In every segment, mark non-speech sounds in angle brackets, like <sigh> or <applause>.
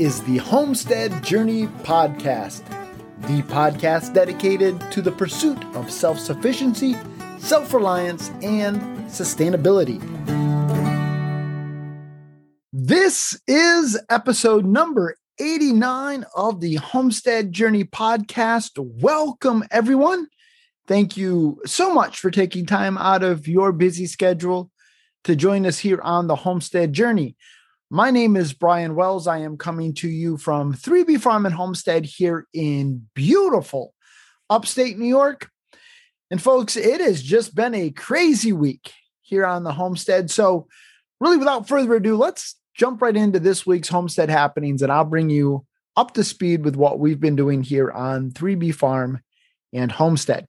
is the Homestead Journey Podcast, the podcast dedicated to the pursuit of self sufficiency, self reliance, and sustainability. This is episode number 89 of the Homestead Journey Podcast. Welcome, everyone. Thank you so much for taking time out of your busy schedule to join us here on the Homestead Journey. My name is Brian Wells. I am coming to you from 3B Farm and Homestead here in beautiful upstate New York. And folks, it has just been a crazy week here on the homestead. So, really, without further ado, let's jump right into this week's homestead happenings and I'll bring you up to speed with what we've been doing here on 3B Farm and Homestead.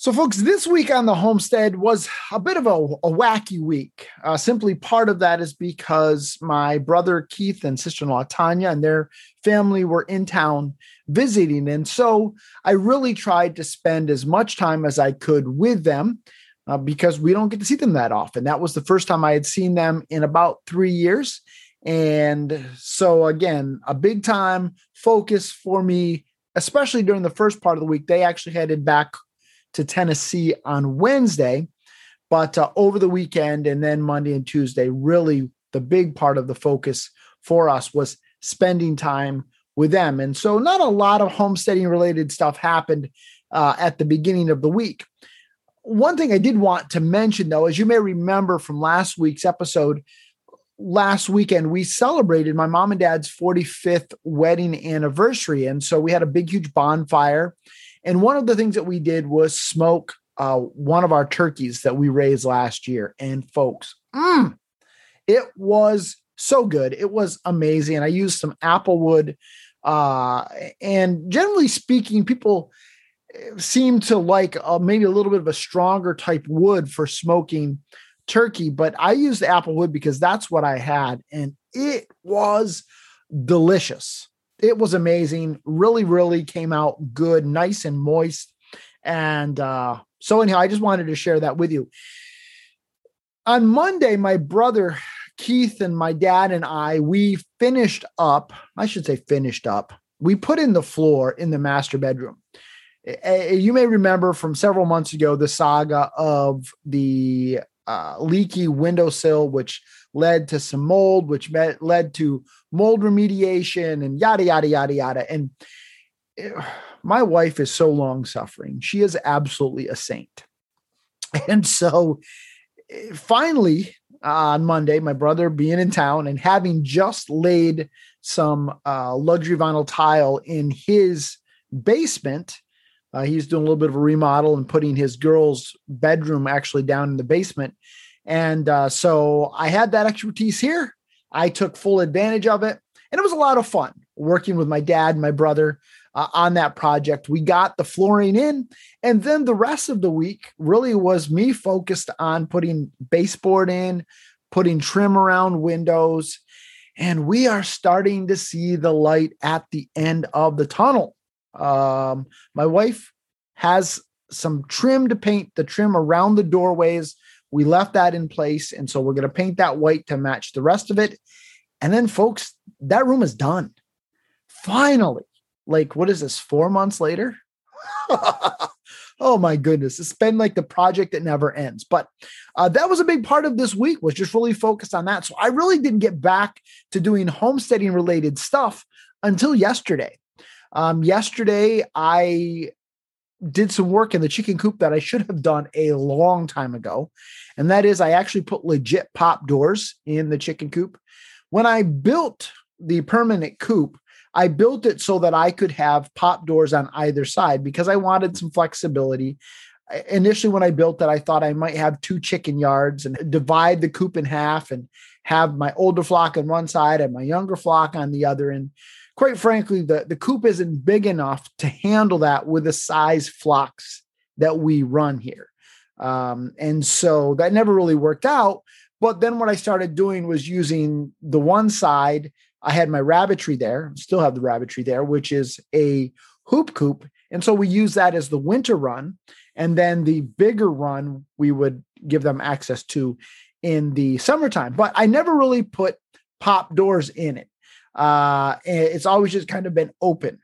So, folks, this week on the homestead was a bit of a, a wacky week. Uh, simply part of that is because my brother Keith and sister in law Tanya and their family were in town visiting. And so I really tried to spend as much time as I could with them uh, because we don't get to see them that often. That was the first time I had seen them in about three years. And so, again, a big time focus for me, especially during the first part of the week. They actually headed back to Tennessee on Wednesday. But uh, over the weekend and then Monday and Tuesday, really the big part of the focus for us was spending time with them. And so, not a lot of homesteading related stuff happened uh, at the beginning of the week. One thing I did want to mention, though, as you may remember from last week's episode, last weekend we celebrated my mom and dad's 45th wedding anniversary. And so we had a big, huge bonfire and one of the things that we did was smoke uh, one of our turkeys that we raised last year. And folks, mm, it was so good. It was amazing. I used some applewood. Uh, and generally speaking, people eh, seem to like uh, maybe a little bit of a stronger type wood for smoking turkey, but I used applewood because that's what I had. And it was delicious it was amazing. Really, really came out good, nice and moist. And uh, so, anyhow, I just wanted to share that with you. On Monday, my brother Keith and my dad and I, we finished up, I should say, finished up. We put in the floor in the master bedroom. You may remember from several months ago the saga of the uh, leaky windowsill, which led to some mold, which met, led to mold remediation and yada, yada, yada, yada. And it, eh, my wife is so long suffering. She is absolutely a saint. <laughs> And so eh, finally, uh, on Monday, my brother being in town and having just laid some uh, luxury vinyl tile in his basement. Uh, he's doing a little bit of a remodel and putting his girl's bedroom actually down in the basement. And uh, so I had that expertise here. I took full advantage of it. And it was a lot of fun working with my dad and my brother uh, on that project. We got the flooring in. And then the rest of the week really was me focused on putting baseboard in, putting trim around windows. And we are starting to see the light at the end of the tunnel. Um, my wife has some trim to paint the trim around the doorways we left that in place. And so we're going to paint that white to match the rest of it. And then, folks, that room is done. Finally. Like, what is this, four months later? <laughs> oh my goodness it's been like the project that never ends but uh, that was a big part of this week was just really focused on that so i really didn't get back to doing homesteading related stuff until yesterday um, yesterday i did some work in the chicken coop that I should have done a long time ago. And that is, I actually put legit pop doors in the chicken coop. When I built the permanent coop, I built it so that I could have pop doors on either side because I wanted some flexibility. Initially, when I built it, I thought I might have two chicken yards and divide the coop in half and have my older flock on one side and my younger flock on the other. And quite frankly, the, the coop isn't big enough to handle that with the size flocks that we run here. Um, and so that never really worked out. But then what I started doing was using the one side, I had my rabbitry there, still have the rabbitry there, which is a hoop coop. And so we use that as the winter run. And then the bigger run we would give them access to in the summertime, but I never really put pop doors in it. Uh, it's always just kind of been open.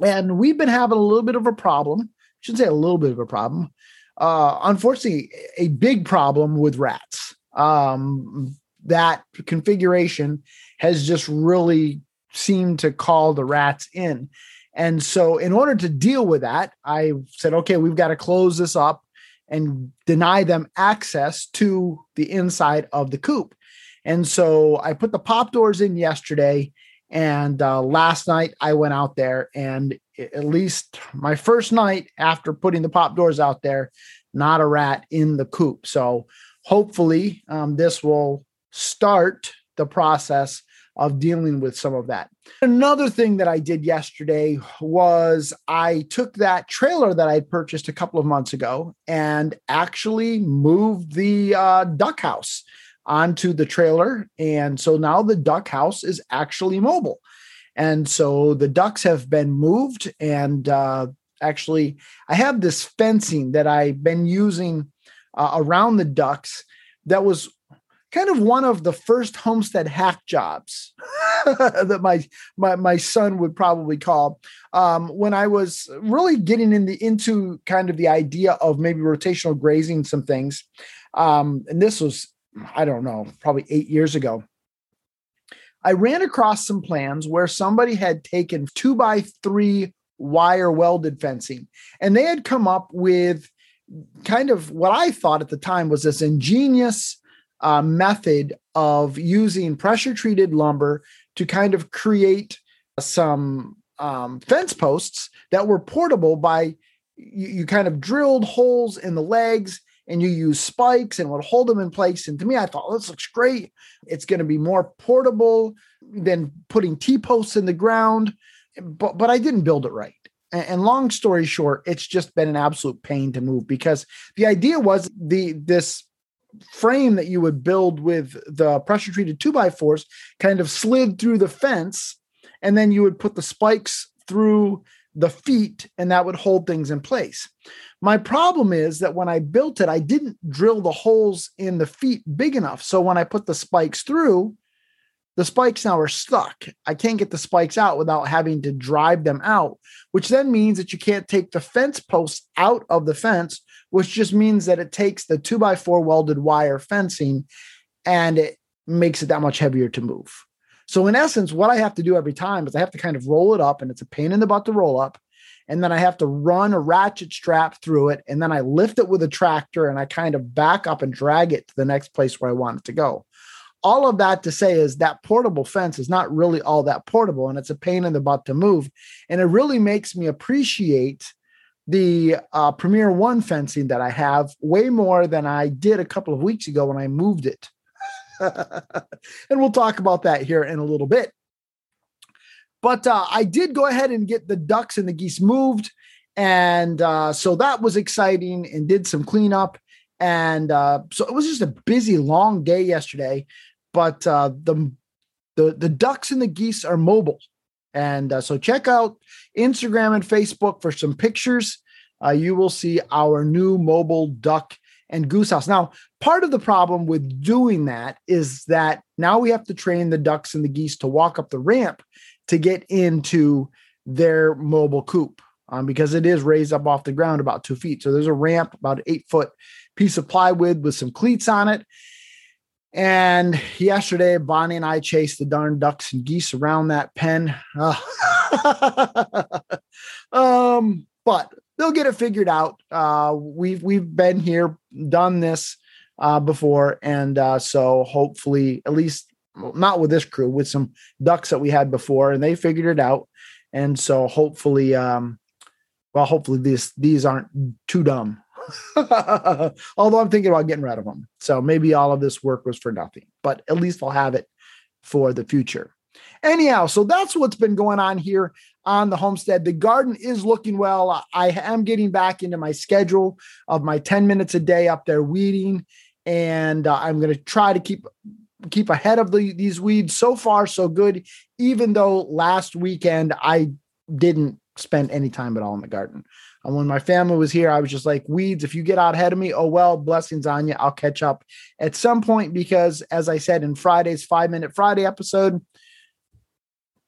And we've been having a little bit of a problem. I shouldn't say a little bit of a problem. Uh, unfortunately, a big problem with rats. Um, that configuration has just really seemed to call the rats in. And so, in order to deal with that, I said, okay, we've got to close this up and deny them access to the inside of the coop. And so I put the pop doors in yesterday. And uh, last night I went out there, and at least my first night after putting the pop doors out there, not a rat in the coop. So hopefully, um, this will start the process of dealing with some of that. Another thing that I did yesterday was I took that trailer that I purchased a couple of months ago and actually moved the uh, duck house onto the trailer. And so now the duck house is actually mobile. And so the ducks have been moved. And uh, actually, I have this fencing that I've been using uh, around the ducks that was kind of one of the first homestead hack jobs <laughs> that my, my my son would probably call um, when I was really getting in the, into kind of the idea of maybe rotational grazing some things. Um, and this was I don't know, probably eight years ago. I ran across some plans where somebody had taken two by three wire welded fencing and they had come up with kind of what I thought at the time was this ingenious uh, method of using pressure treated lumber to kind of create some um, fence posts that were portable by you, you kind of drilled holes in the legs and you use spikes and would hold them in place. And to me, I thought this looks great. It's going to be more portable than putting T posts in the ground. But but I didn't build it right. And long story short, it's just been an absolute pain to move because the idea was the this frame that you would build with the pressure treated two by fours kind of slid through the fence, and then you would put the spikes through the feet, and that would hold things in place. My problem is that when I built it, I didn't drill the holes in the feet big enough. So when I put the spikes through, the spikes now are stuck. I can't get the spikes out without having to drive them out, which then means that you can't take the fence posts out of the fence, which just means that it takes the two by four welded wire fencing and it makes it that much heavier to move. So, in essence, what I have to do every time is I have to kind of roll it up, and it's a pain in the butt to roll up and then I have to run a ratchet strap through it, and then I lift it with a tractor and I kind of back up and drag it to the next place where I want it to go. All of that to say is that portable fence is not really all that portable, and it's a pain in the butt to move. And it really makes me appreciate the uh, Premier One fencing that I have way more than I did a couple of weeks ago when I moved it. <laughs> and we'll talk about that here in a little bit. But uh, I did go ahead and get the ducks and the geese moved. And uh, so that was exciting and did some cleanup. And uh, so it was just a busy, long day yesterday. But uh, the, the, the ducks and the geese are mobile. And uh, so check out Instagram and Facebook for some pictures. Uh, you will see our new mobile duck and goose house. Now, part of the problem with doing that is that now we have to train the ducks and the geese to walk up the ramp to get into their mobile coop um, because it is raised up off the ground about two feet. So there's a ramp, about eight foot piece of plywood with some cleats on it. And yesterday, Bonnie and I chased the darn ducks and geese around that pen. <laughs> um, but they'll get it figured out. Uh, we've we've been here, done this uh, before, and uh, so hopefully, at least not with this crew, with some ducks that we had before, and they figured it out. And so hopefully, um, well, hopefully these these aren't too dumb. <laughs> Although I'm thinking about getting rid of them. So maybe all of this work was for nothing, but at least I'll have it for the future. Anyhow, so that's what's been going on here on the homestead. The garden is looking well. I am getting back into my schedule of my 10 minutes a day up there weeding, and uh, I'm going to try to keep keep ahead of the, these weeds. So far, so good. Even though last weekend I didn't spend any time at all in the garden. And when my family was here, I was just like, weeds, if you get out ahead of me, oh well, blessings on you. I'll catch up at some point because, as I said in Friday's five minute Friday episode,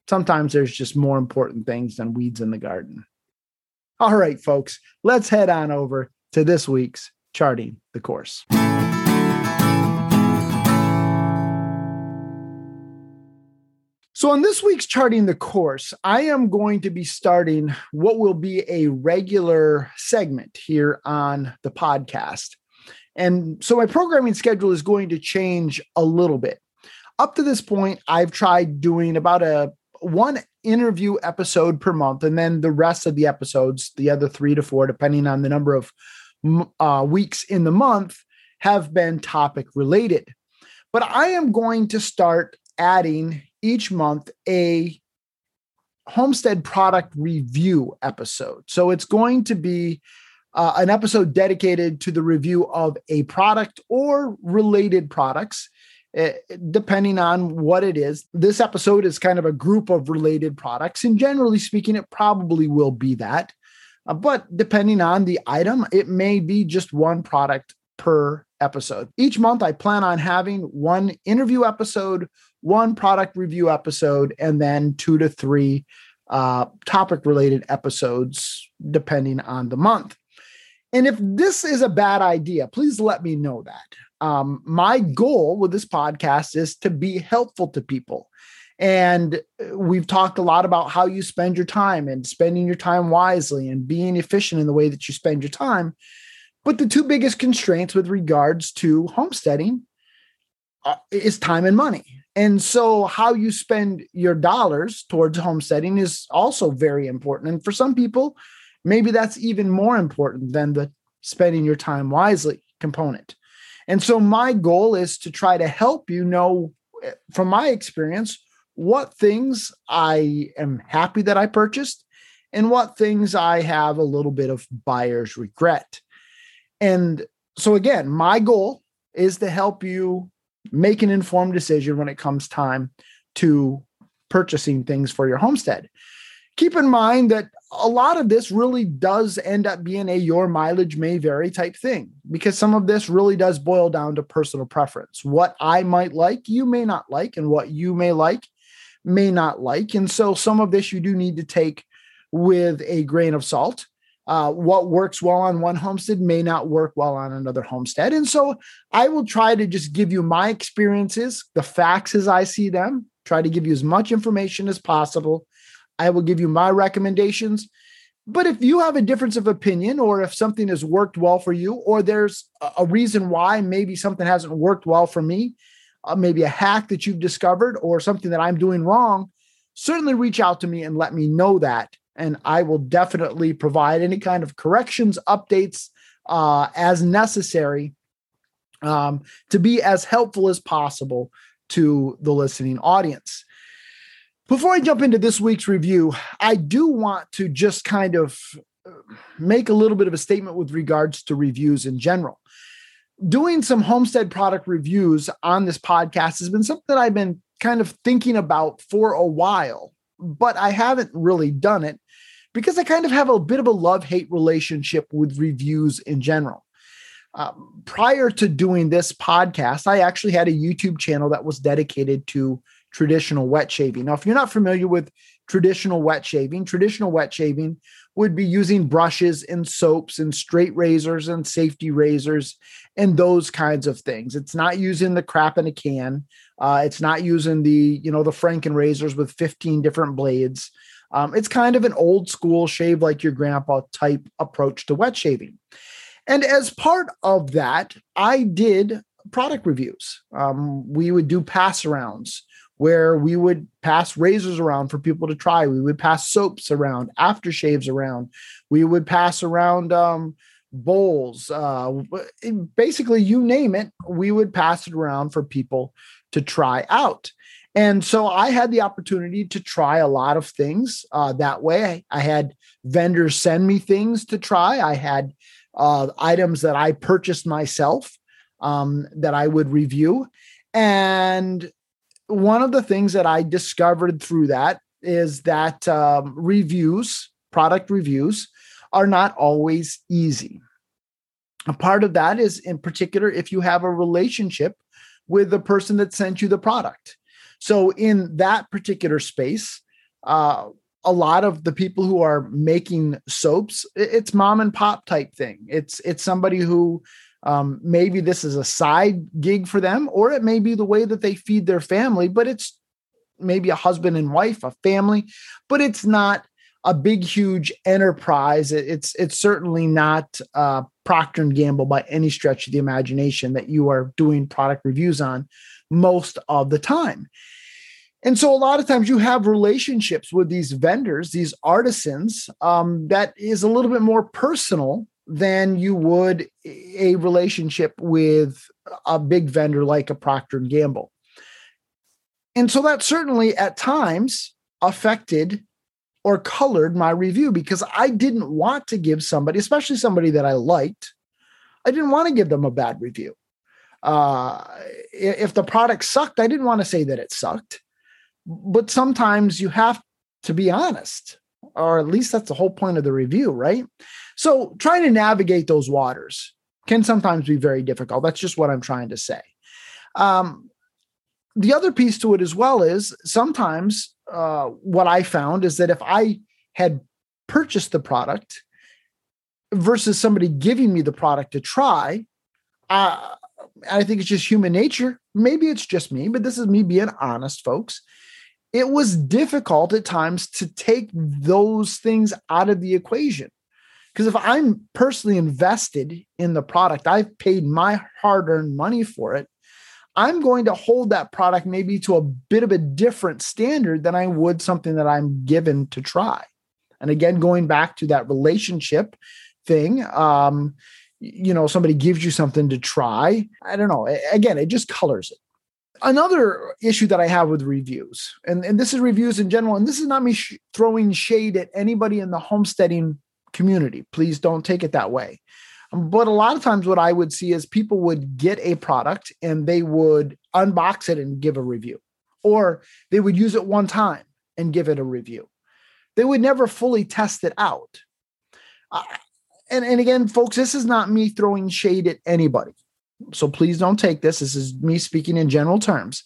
sometimes there's just more important things than weeds in the garden. All right, folks, let's head on over to this week's Charting the Course. So, on this week's Charting the Course, I am going to be starting what will be a regular segment here on the podcast. And so, my programming schedule is going to change a little bit. Up to this point, I've tried doing about a one interview episode per month, and then the rest of the episodes, the other three to four, depending on the number of uh, weeks in the month, have been topic related. But I am going to start adding each month a homestead product review episode. So it's going to be uh, an episode dedicated to the review of a product or related products, depending on what it is. This episode is kind of a group of related products, and generally speaking, it probably will be that. Uh, but depending on the item, it may be just one product per episode. Each month, I plan on having one interview episode one product review episode and then two to three uh, topic related episodes, depending on the month. And if this is a bad idea, please let me know that. Um, my goal with this podcast is to be helpful to people. And we've talked a lot about how you spend your time and spending your time wisely and being efficient in the way that you spend your time. But the two biggest constraints with regards to homesteading uh, is time and money. And so, how you spend your dollars towards homesteading is also very important. And for some people, maybe that's even more important than the spending your time wisely component. And so, my goal is to try to help you know, eh, from my experience, what things I am happy that I purchased and what things I have a little bit of buyer's regret. And so, again, my goal is to help you make an informed decision when it comes time to purchasing things for your homestead. Keep in mind that a lot of this really does end up being a your mileage may vary type thing because some of this really does boil down to personal preference. What I might like, you may not like, and what you may like, may not like. And so some of this you do need to take with a grain of salt uh, what works well on one homestead may not work well on another homestead. And so I will try to just give you my experiences, the facts as I see them, try to give you as much information as possible. I will give you my recommendations. But if you have a difference of opinion, or if something has worked well for you, or there's a reason why maybe something hasn't worked well for me, uh, maybe a hack that you've discovered, or something that I'm doing wrong, certainly reach out to me and let me know that and I will definitely provide any kind of corrections, updates uh, as necessary um, to be as helpful as possible to the listening audience. Before I jump into this week's review, I do want to just kind of uh, make a little bit of a statement with regards to reviews in general. Doing some homestead product reviews on this podcast has been something I've been kind of thinking about for a while, but I haven't really done it because I kind of have a bit of a love hate relationship with reviews in general. Uh, prior to doing this podcast, I actually had a YouTube channel that was dedicated to traditional wet shaving. Now, if you're not familiar with traditional wet shaving, traditional wet shaving would be using brushes and soaps and straight razors and safety razors and those kinds of things. It's not using the crap in a can. Uh, it's not using the you know the Franken razors with 15 different blades. Um, it's kind of an old school shave like your grandpa type approach to wet shaving. And as part of that, I did product reviews. Um, we would do pass arounds where we would pass razors around for people to try. We would pass soaps around, aftershaves around. We would pass around um, bowls. Uh, basically, you name it, we would pass it around for people to try out. And so I had the opportunity to try a lot of things uh, that way. I, I, had vendors send me things to try. I had uh, items that I purchased myself um, that I would review. And one of the things that I discovered through that is that um, reviews, product reviews, are not always easy. A part of that is, in particular, if you have a relationship with the person that sent you the product. So, in that particular space, uh, a lot of the people who are making soaps, it's mom and pop type thing. It's it's somebody who um, maybe this is a side gig for them, or it may be the way that they feed their family, but it's maybe a husband and wife, a family, but it's not a big, huge enterprise. It's it's certainly not uh, Procter and Gamble by any stretch of the imagination that you are doing product reviews on most of the time. And so, a lot of times, you have relationships with these vendors, these artisans, um, that is a little bit more personal than you would a relationship with a big vendor like a Procter and Gamble. And so that certainly at times affected or colored my review because I didn't want to give somebody, especially somebody that I liked, I didn't want to give them a bad review. Uh, if the product sucked, I didn't want to say that it sucked. But sometimes you have to be honest, or at least that's the whole point of the review, right? So trying to navigate those waters can sometimes be very difficult. That's just what I'm trying to say. Um, the other piece to it as well is sometimes uh, what I found is that if I had purchased the product versus somebody giving me the product to try, uh, I think it's just human nature. Maybe it's just me, but this is me being honest, folks. It was difficult at times to take those things out of the equation. Because if I'm personally invested in the product, I've paid my hard earned money for it. I'm going to hold that product maybe to a bit of a different standard than I would something that I'm given to try. And again, going back to that relationship thing, um, you know, somebody gives you something to try. I don't know. Again, it just colors it. Another issue that I have with reviews, and, and this is reviews in general, and this is not me sh- throwing shade at anybody in the homesteading community. Please don't take it that way. But a lot of times, what I would see is people would get a product and they would unbox it and give a review, or they would use it one time and give it a review. They would never fully test it out. Uh, and, and again, folks, this is not me throwing shade at anybody. So please don't take this. This is me speaking in general terms.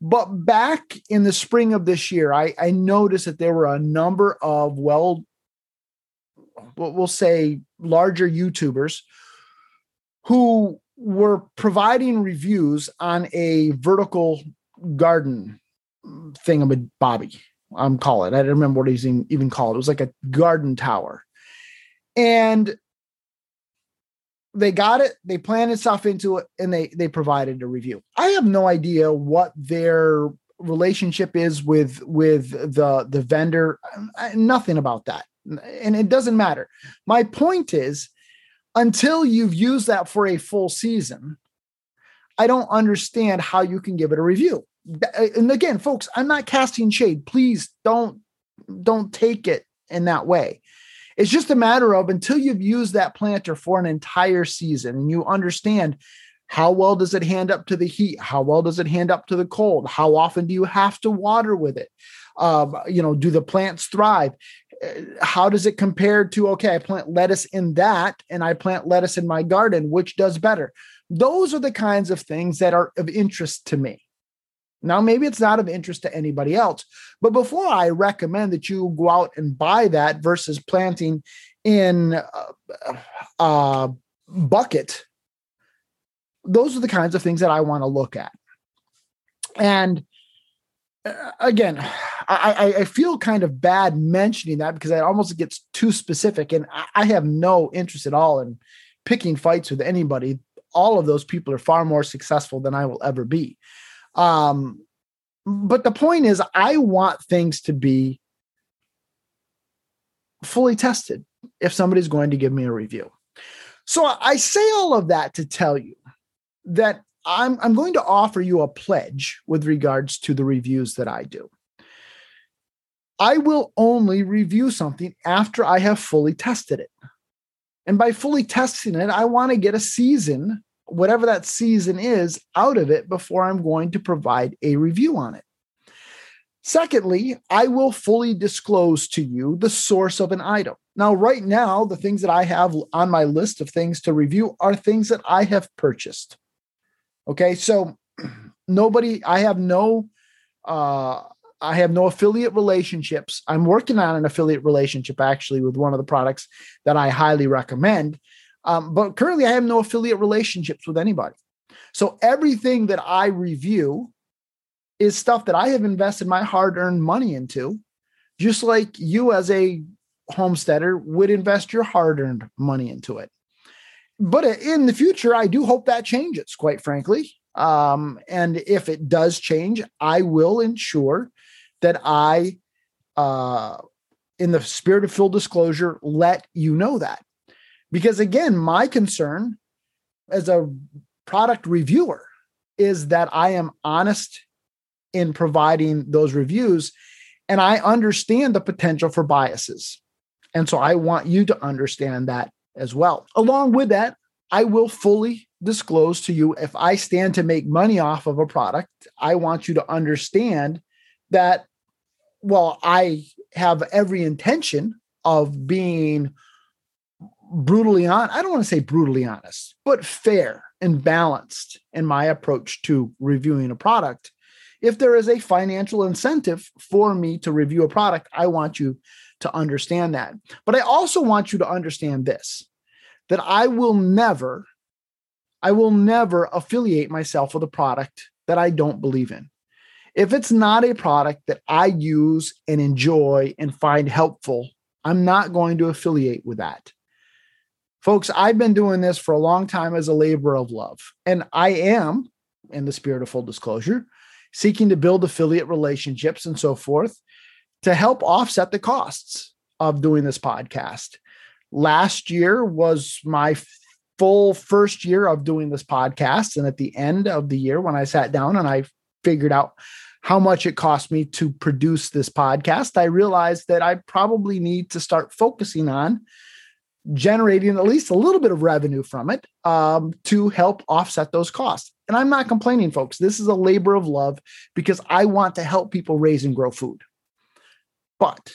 But back in the spring of this year, I, I noticed that there were a number of well we'll say larger YouTubers who were providing reviews on a vertical garden thing of a bobby. I'm call it. I don't remember what he's even called. It was like a garden tower. And they got it, they planted stuff into it, and they they provided a review. I have no idea what their relationship is with with the the vendor. Nothing about that and it doesn't matter. My point is, until you've used that for a full season, I don't understand how you can give it a review. And again, folks, I'm not casting shade. Please don't don't take it in that way. It's just a matter of until you've used that planter for an entire season and you understand how well does it hand up to the heat? How well does it hand up to the cold? How often do you have to water with it? Um, you know, do the plants thrive? How does it compare to okay i plant lettuce in that and i plant lettuce in my garden which does better? Those are the kinds of things that are of interest to me. Now maybe it's not of interest to anybody else but before i recommend that you go out and buy that versus planting in a, a bucket those are the kinds of things that i want to look at. And uh, again, I, I, feel kind of bad mentioning that because it almost gets too specific, and I have no interest at all in picking fights with anybody. All of those people are far more successful than I will ever be. Um, but the point is, I want things to be fully tested if somebody's going to give me a review. So I say all of that to tell you that I'm, I'm going to offer you a pledge with regards to the reviews that I do. I will only review something after I have fully tested it. And by fully testing it, I want to get a season, whatever that season is, out of it before I'm going to provide a review on it. Secondly, I will fully disclose to you the source of an item. Now, right now, the things that I have on my list of things to review are things that I have purchased. Okay, so nobody, I have no, uh, I have no affiliate relationships. I'm working on an affiliate relationship actually with one of the products that I highly recommend. Um, but currently, I have no affiliate relationships with anybody. So everything that I review is stuff that I have invested my hard earned money into, just like you as a homesteader would invest your hard earned money into it. But in the future, I do hope that changes, quite frankly. Um, and if it does change, I will ensure that I, uh, in the spirit of full disclosure, let you know that. Because again, my concern as a product reviewer is that I am honest in providing those reviews. And I understand the potential for biases. And so I want you to understand that as well. Along with that, I will fully disclose to you if I stand to make money off of a product, I want you to understand that, well, I have every intention of being brutally on I don't want to say brutally honest, but fair and balanced in my approach to reviewing a product if there is a financial incentive for me to review a product, I want you to understand that. But I also want you to understand this that I will never, I will never affiliate myself with a product that I don't believe in. If it's not a product that I use and enjoy and find helpful, I'm not going to affiliate with that. Folks, I've been doing this for a long time as a labor of love, and I am, in the spirit of full disclosure, seeking to build affiliate relationships and so forth to help offset the costs of doing this podcast. Last year was my full first year of doing this podcast. And at the end of the year, when I sat down and I figured out how much it cost me to produce this podcast, I realized that I probably need to start focusing on generating at least a little bit of revenue from it um, to help offset those costs. And I'm not complaining, folks. This is a labor of love because I want to help people raise and grow food. But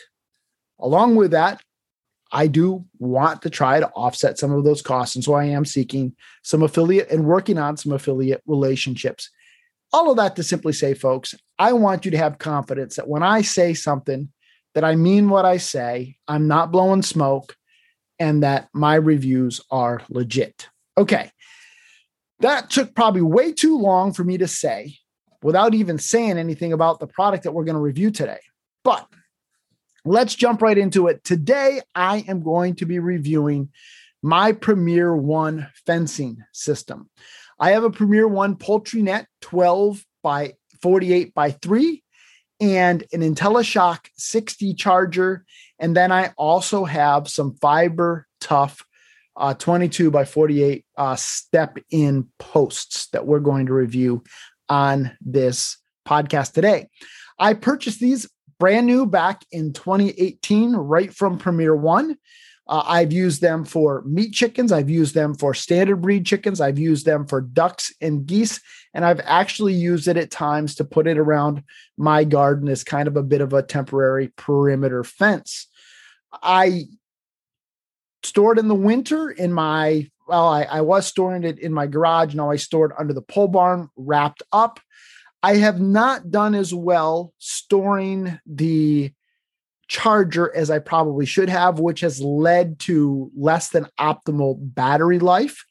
along with that, I do want to try to offset some of those costs. And so I am seeking some affiliate and working on some affiliate relationships. All of that to simply say, folks, I want you to have confidence that when I say something, that I mean what I say, I'm not blowing smoke, and that my reviews are legit. Okay. That took probably way too long for me to say without even saying anything about the product that we're going to review today. But let's jump right into it. Today, I am going to be reviewing my Premier One fencing system. I have a Premier One poultry net 12 by 48 by 3 and an IntelliShock 60 charger. And then I also have some fiber tough uh, 22 by 48 uh, step in posts that we're going to review on this podcast today. I purchased these brand new back in 2018, right from Premier One. Uh, I've used them for meat chickens. I've used them for standard breed chickens. I've used them for ducks and geese. And I've actually used it at times to put it around my garden as kind of a bit of a temporary perimeter fence. I stored in the winter in my, well, I, I was storing it in my garage. Now I store it under the pole barn, wrapped up. I have not done as well storing the charger as I probably should have, which has led to less than optimal battery life.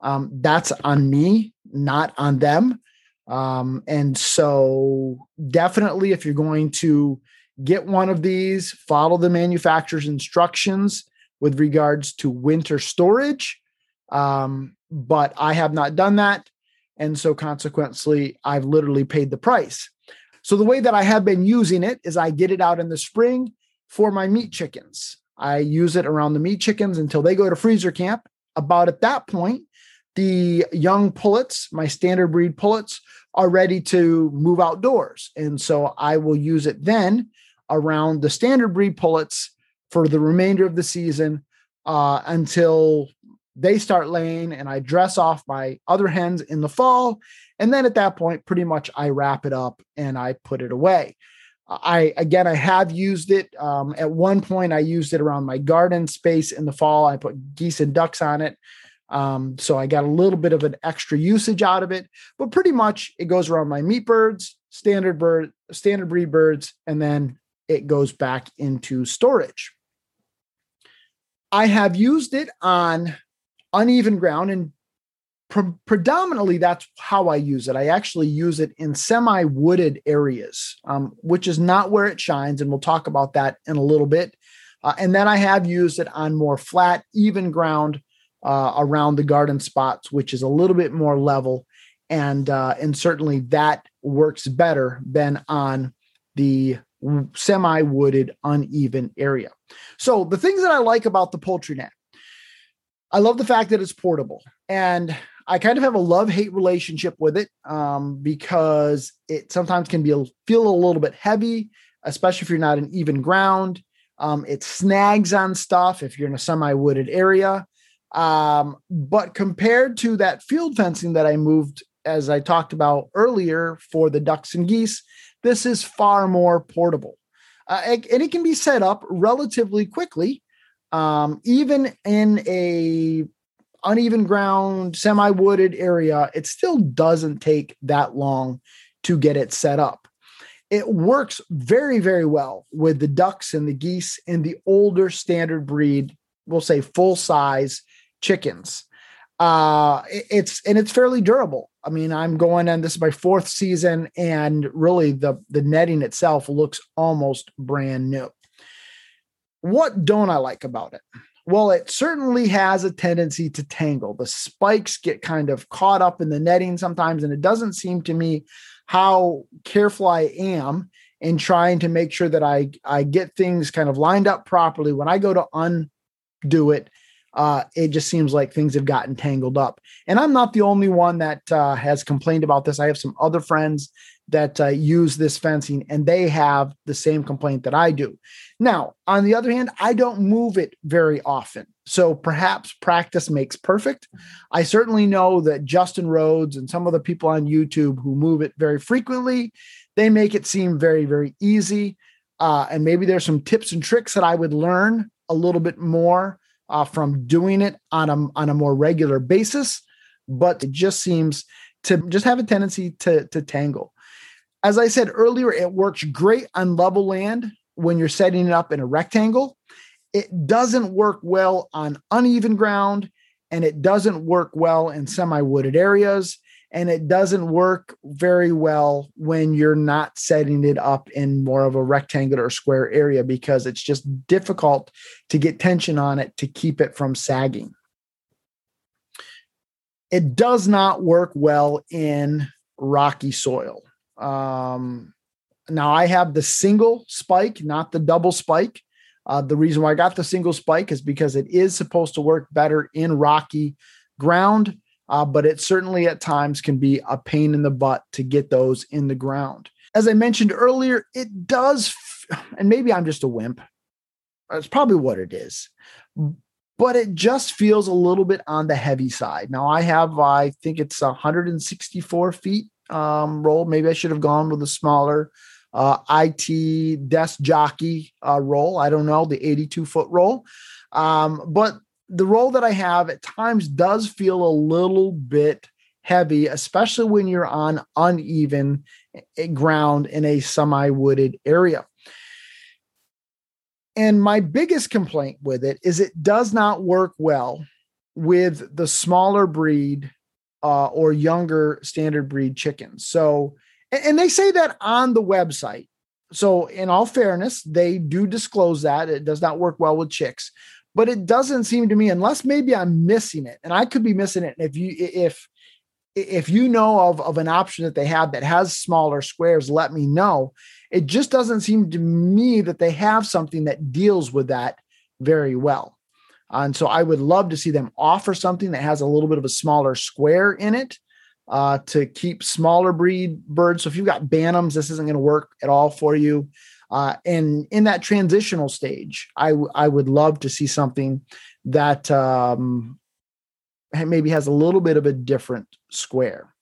Um, that's on me, not on them. Um, and so, definitely, if you're going to get one of these, follow the manufacturer's instructions with regards to winter storage. Um, but I have not done that. And so, consequently, I've literally paid the price. So, the way that I have been using it is I get it out in the spring for my meat chickens. I use it around the meat chickens until they go to freezer camp. About at that point, the young pullets, my standard breed pullets, are ready to move outdoors. And so I will use it then around the standard breed pullets for the remainder of the season uh, until they start laying and I dress off my other hens in the fall. And then at that point, pretty much I wrap it up and I put it away. I again, I have used it. Um, at one point, I used it around my garden space in the fall. I put geese and ducks on it. Um, so I got a little bit of an extra usage out of it, but pretty much it goes around my meat birds, standard bird, standard breed birds, and then it goes back into storage. I have used it on uneven ground and pre- predominantly that's how I use it. I actually use it in semi wooded areas, um, which is not where it shines. And we'll talk about that in a little bit. Uh, and then I have used it on more flat, even ground uh, around the garden spots, which is a little bit more level. And, uh, and certainly that works better than on the semi wooded, uneven area. So, the things that I like about the poultry net, I love the fact that it's portable. And I kind of have a love hate relationship with it um, because it sometimes can be a, feel a little bit heavy, especially if you're not in even ground. Um, it snags on stuff if you're in a semi wooded area. Um, but compared to that field fencing that I moved, as I talked about earlier for the ducks and geese, this is far more portable. Uh, and it can be set up relatively quickly, um, even in a uneven ground, semi wooded area. It still doesn't take that long to get it set up. It works very, very well with the ducks and the geese and the older standard breed, we'll say full size chickens. Uh, it's and it's fairly durable. I mean, I'm going and this is my fourth season, and really the the netting itself looks almost brand new. What don't I like about it? Well, it certainly has a tendency to tangle. The spikes get kind of caught up in the netting sometimes, and it doesn't seem to me how careful I am in trying to make sure that I I get things kind of lined up properly. When I go to undo it, uh, it just seems like things have gotten tangled up. And I'm not the only one that uh, has complained about this. I have some other friends that uh, use this fencing and they have the same complaint that I do. Now, on the other hand, I don't move it very often. So perhaps practice makes perfect. I certainly know that Justin Rhodes and some of the people on YouTube who move it very frequently, they make it seem very, very easy. Uh, and maybe there's some tips and tricks that I would learn a little bit more uh, from doing it on a, on a more regular basis, but it just seems to just have a tendency to, to tangle. As I said earlier, it works great on level land when you're setting it up in a rectangle. It doesn't work well on uneven ground and it doesn't work well in semi wooded areas and it doesn't work very well when you're not setting it up in more of a rectangular or square area because it's just difficult to get tension on it to keep it from sagging. It does not work well in rocky soil. Um, now I have the single spike, not the double spike. Uh, the reason why I got the single spike is because it is supposed to work better in rocky ground uh, but it certainly at times can be a pain in the butt to get those in the ground. As I mentioned earlier, it does, and maybe I'm just a wimp. That's probably what it is. But it just feels a little bit on the heavy side. Now I have, I think it's 164 feet um, roll. Maybe I should have gone with a smaller uh, IT desk jockey uh, roll. I don't know the 82 foot roll. Um, but the role that I have at times does feel a little bit heavy, especially when you're on uneven eh, ground in a semi wooded area. And my biggest complaint with it is it does not work well with the smaller breed uh, or younger standard breed chickens. So, and they say that on the website. So, in all fairness, they do disclose that it does not work well with chicks but it doesn't seem to me unless maybe i'm missing it and i could be missing it if you if if you know of, of an option that they have that has smaller squares let me know. It just doesn't seem to me that they have something that deals with that very well. And so i would love to see them offer something that has a little bit of a smaller square in it uh, to keep smaller breed birds. So if you've got bantams this isn't going to work at all for you uh, and in that transitional stage, I, w- I would love to see something that um, maybe has a little bit of a different square.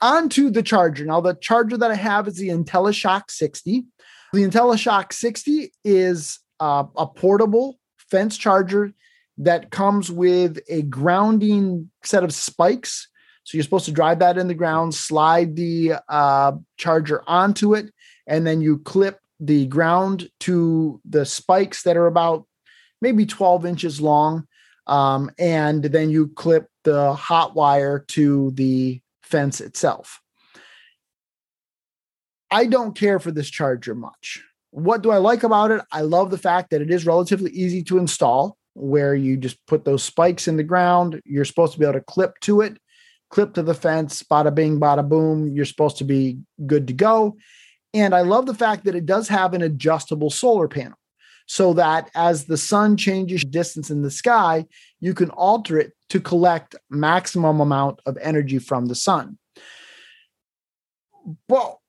On to the charger. Now, the charger that I have is the IntelliShock 60. The IntelliShock 60 is uh, a portable fence charger that comes with a grounding set of spikes. So you're supposed to drive that in the ground, slide the uh, charger onto it, and then you clip the ground to the spikes that are about maybe 12 inches long. Um, and then you clip the hot wire to the fence itself. I don't care for this charger much. What do I like about it? I love the fact that it is relatively easy to install, where you just put those spikes in the ground. You're supposed to be able to clip to it, clip to the fence, bada bing, bada boom. You're supposed to be good to go. And I love the fact that it does have an adjustable solar panel so that as the sun changes distance in the sky, you can alter it to collect maximum amount of energy from the sun. Well,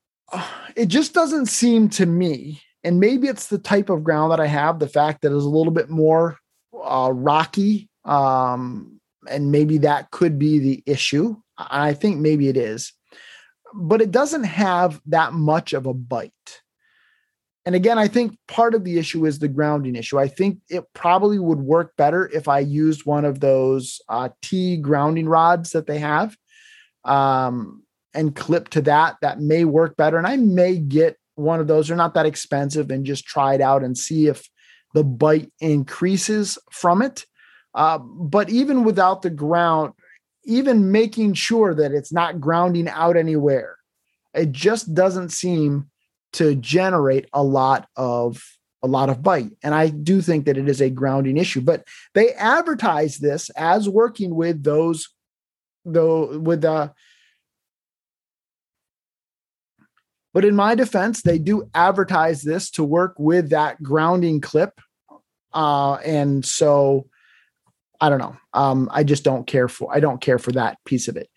it just doesn't seem to me, and maybe it's the type of ground that I have, the fact that it's a little bit more uh, rocky, um, and maybe that could be the issue. I think maybe it is, but it doesn't have that much of a bite. And again, I think part of the issue is the grounding issue. I think it probably would work better if I used one of those uh, T grounding rods that they have um, and clip to that. That may work better. And I may get one of those. They're not that expensive and just try it out and see if the bite increases from it. Uh, but even without the ground, even making sure that it's not grounding out anywhere, it just doesn't seem to generate a lot of a lot of bite. And i do think that it is a grounding issue but they advertise this as working with those though with the but in my defense they do advertise this to work with that grounding clip. Uh and so i don't know um i just don't care for i don't care for that piece of it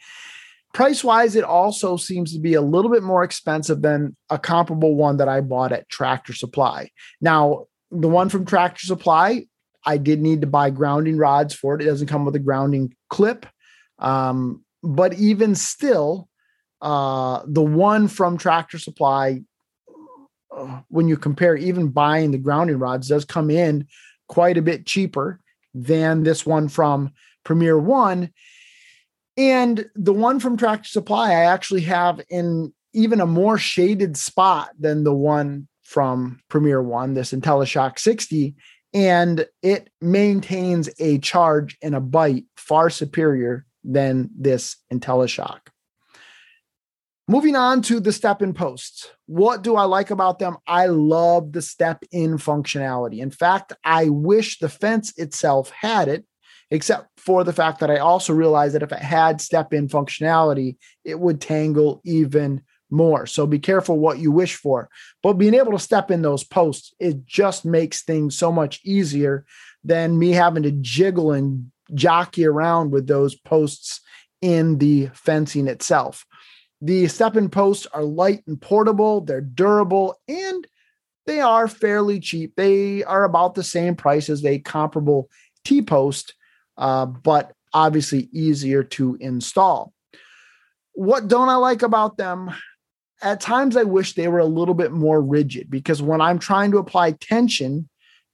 Price wise, it also seems to be a little bit more expensive than a comparable one that I bought at Tractor Supply. Now, the one from Tractor Supply, I did need to buy grounding rods for it. It doesn't come with a grounding clip. Um, but even still, uh, the one from Tractor Supply, uh, when you compare even buying the grounding rods, does come in quite a bit cheaper than this one from Premier One. And the one from Tractor Supply, I actually have in even a more shaded spot than the one from Premier One, this IntelliShock 60. And it maintains a charge and a bite far superior than this IntelliShock. Moving on to the step in posts. What do I like about them? I love the step in functionality. In fact, I wish the fence itself had it except for the fact that I also realized that if it had step in functionality, it would tangle even more. So be careful what you wish for. But being able to step in those posts, it just makes things so much easier than me having to jiggle and jockey around with those posts in the fencing itself. The step in posts are light and portable, they're durable, and they are fairly cheap. They are about the same price as a comparable T post uh, but obviously easier to install. What don't I like about them? At times, I wish they were a little bit more rigid because when I'm trying to apply tension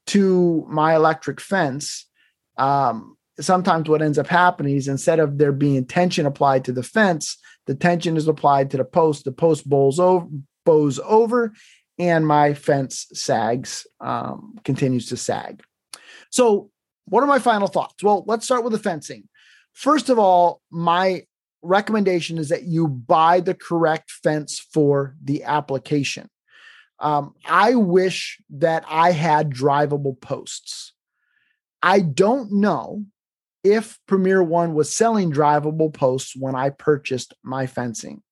to my electric fence, um, sometimes what ends up happening is instead of there being tension applied to the fence, the tension is applied to the post. The post bows over, bows over, and my fence sags, um, continues to sag. So what are my final thoughts? Well, let's start with the fencing. First of all, my recommendation is that you buy the correct fence for the application. Um, I wish that I had drivable posts. I don't know if Premier One was selling drivable posts when I purchased my fencing.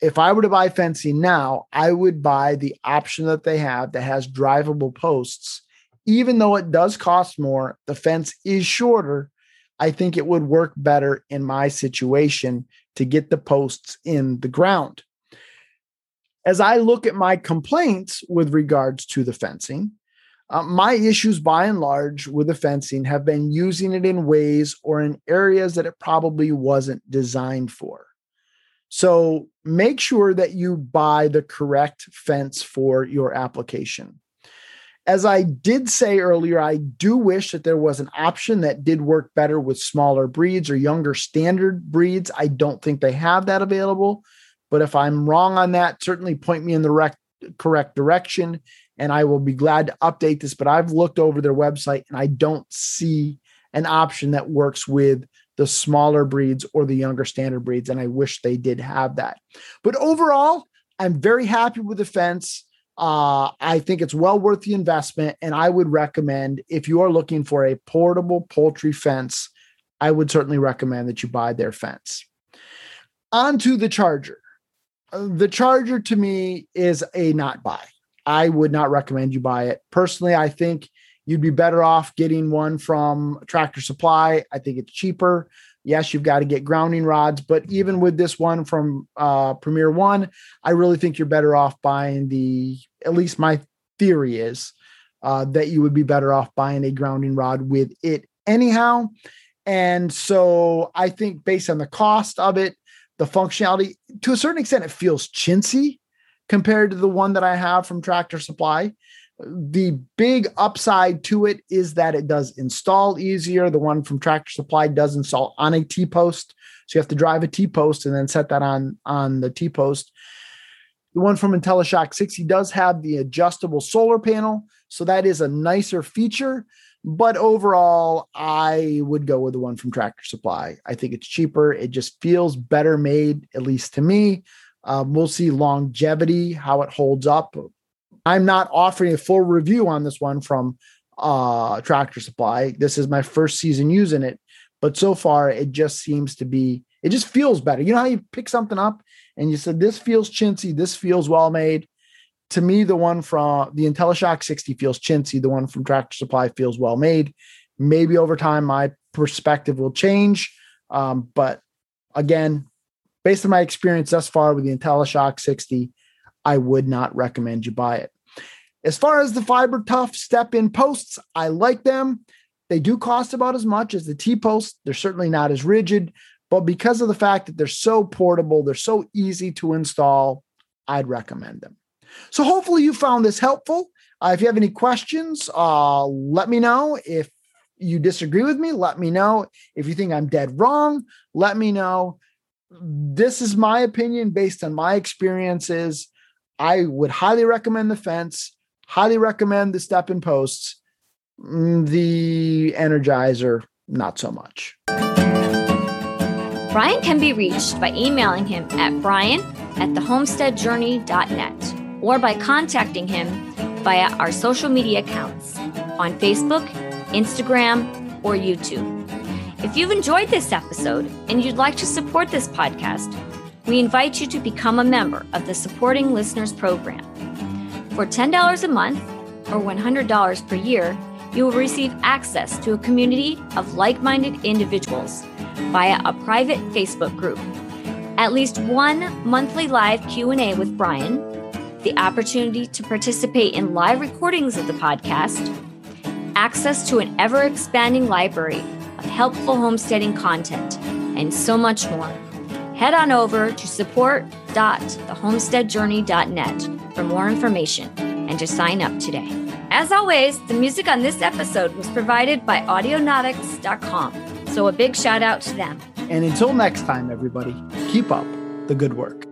If I were to buy fencing now, I would buy the option that they have that has drivable posts even though it does cost more, the fence is shorter. I think it would work better in my situation to get the posts in the ground. As I look at my complaints with regards to the fencing, uh, my issues by and large with the fencing have been using it in ways or in areas that it probably wasn't designed for. So make sure that you buy the correct fence for your application. As I did say earlier, I do wish that there was an option that did work better with smaller breeds or younger standard breeds. I don't think they have that available. But if I'm wrong on that, certainly point me in the rec- correct direction and I will be glad to update this. But I've looked over their website and I don't see an option that works with the smaller breeds or the younger standard breeds. And I wish they did have that. But overall, I'm very happy with the fence. Uh, I think it's well worth the investment. And I would recommend if you are looking for a portable poultry fence, I would certainly recommend that you buy their fence. On to the Charger. Uh, the Charger to me is a not buy. I would not recommend you buy it. Personally, I think you'd be better off getting one from Tractor Supply. I think it's cheaper. Yes, you've got to get grounding rods, but even with this one from uh, Premier One, I really think you're better off buying the. At least my theory is uh, that you would be better off buying a grounding rod with it anyhow. And so I think based on the cost of it, the functionality, to a certain extent, it feels chintzy compared to the one that I have from Tractor Supply. The big upside to it is that it does install easier. The one from Tractor Supply does install on a T post. So you have to drive a T post and then set that on, on the T post. The one from IntelliShock 60 does have the adjustable solar panel. So that is a nicer feature. But overall, I would go with the one from Tractor Supply. I think it's cheaper. It just feels better made, at least to me. Um, we'll see longevity, how it holds up. I'm not offering a full review on this one from uh, Tractor Supply. This is my first season using it, but so far it just seems to be, it just feels better. You know how you pick something up and you said, this feels chintzy, this feels well made. To me, the one from the IntelliShock 60 feels chintzy, the one from Tractor Supply feels well made. Maybe over time, my perspective will change. Um, but again, based on my experience thus far with the IntelliShock 60, I would not recommend you buy it. As far as the FiberTuff step in posts, I like them. They do cost about as much as the T posts. They're certainly not as rigid, but because of the fact that they're so portable, they're so easy to install, I'd recommend them. So hopefully you found this helpful. Uh, if you have any questions, uh, let me know. If you disagree with me, let me know. If you think I'm dead wrong, let me know. This is my opinion based on my experiences. I would highly recommend the fence, highly recommend the step in posts, mm, the energizer, not so much. Brian can be reached by emailing him at brian at thehomesteadjourney.net or by contacting him via our social media accounts on Facebook, Instagram, or YouTube. If you've enjoyed this episode and you'd like to support this podcast, we invite you to become a member of the Supporting Listeners Program. For $10 a month or $100 per year, you will receive access to a community of like-minded individuals via a private Facebook group, at least one monthly live Q&A with Brian, the opportunity to participate in live recordings of the podcast, access to an ever-expanding library of helpful homesteading content, and so much more head on over to support.thehomesteadjourney.net for more information and to sign up today. As always, the music on this episode was provided by Audionautix.com, so a big shout out to them. And until next time, everybody, keep up the good work.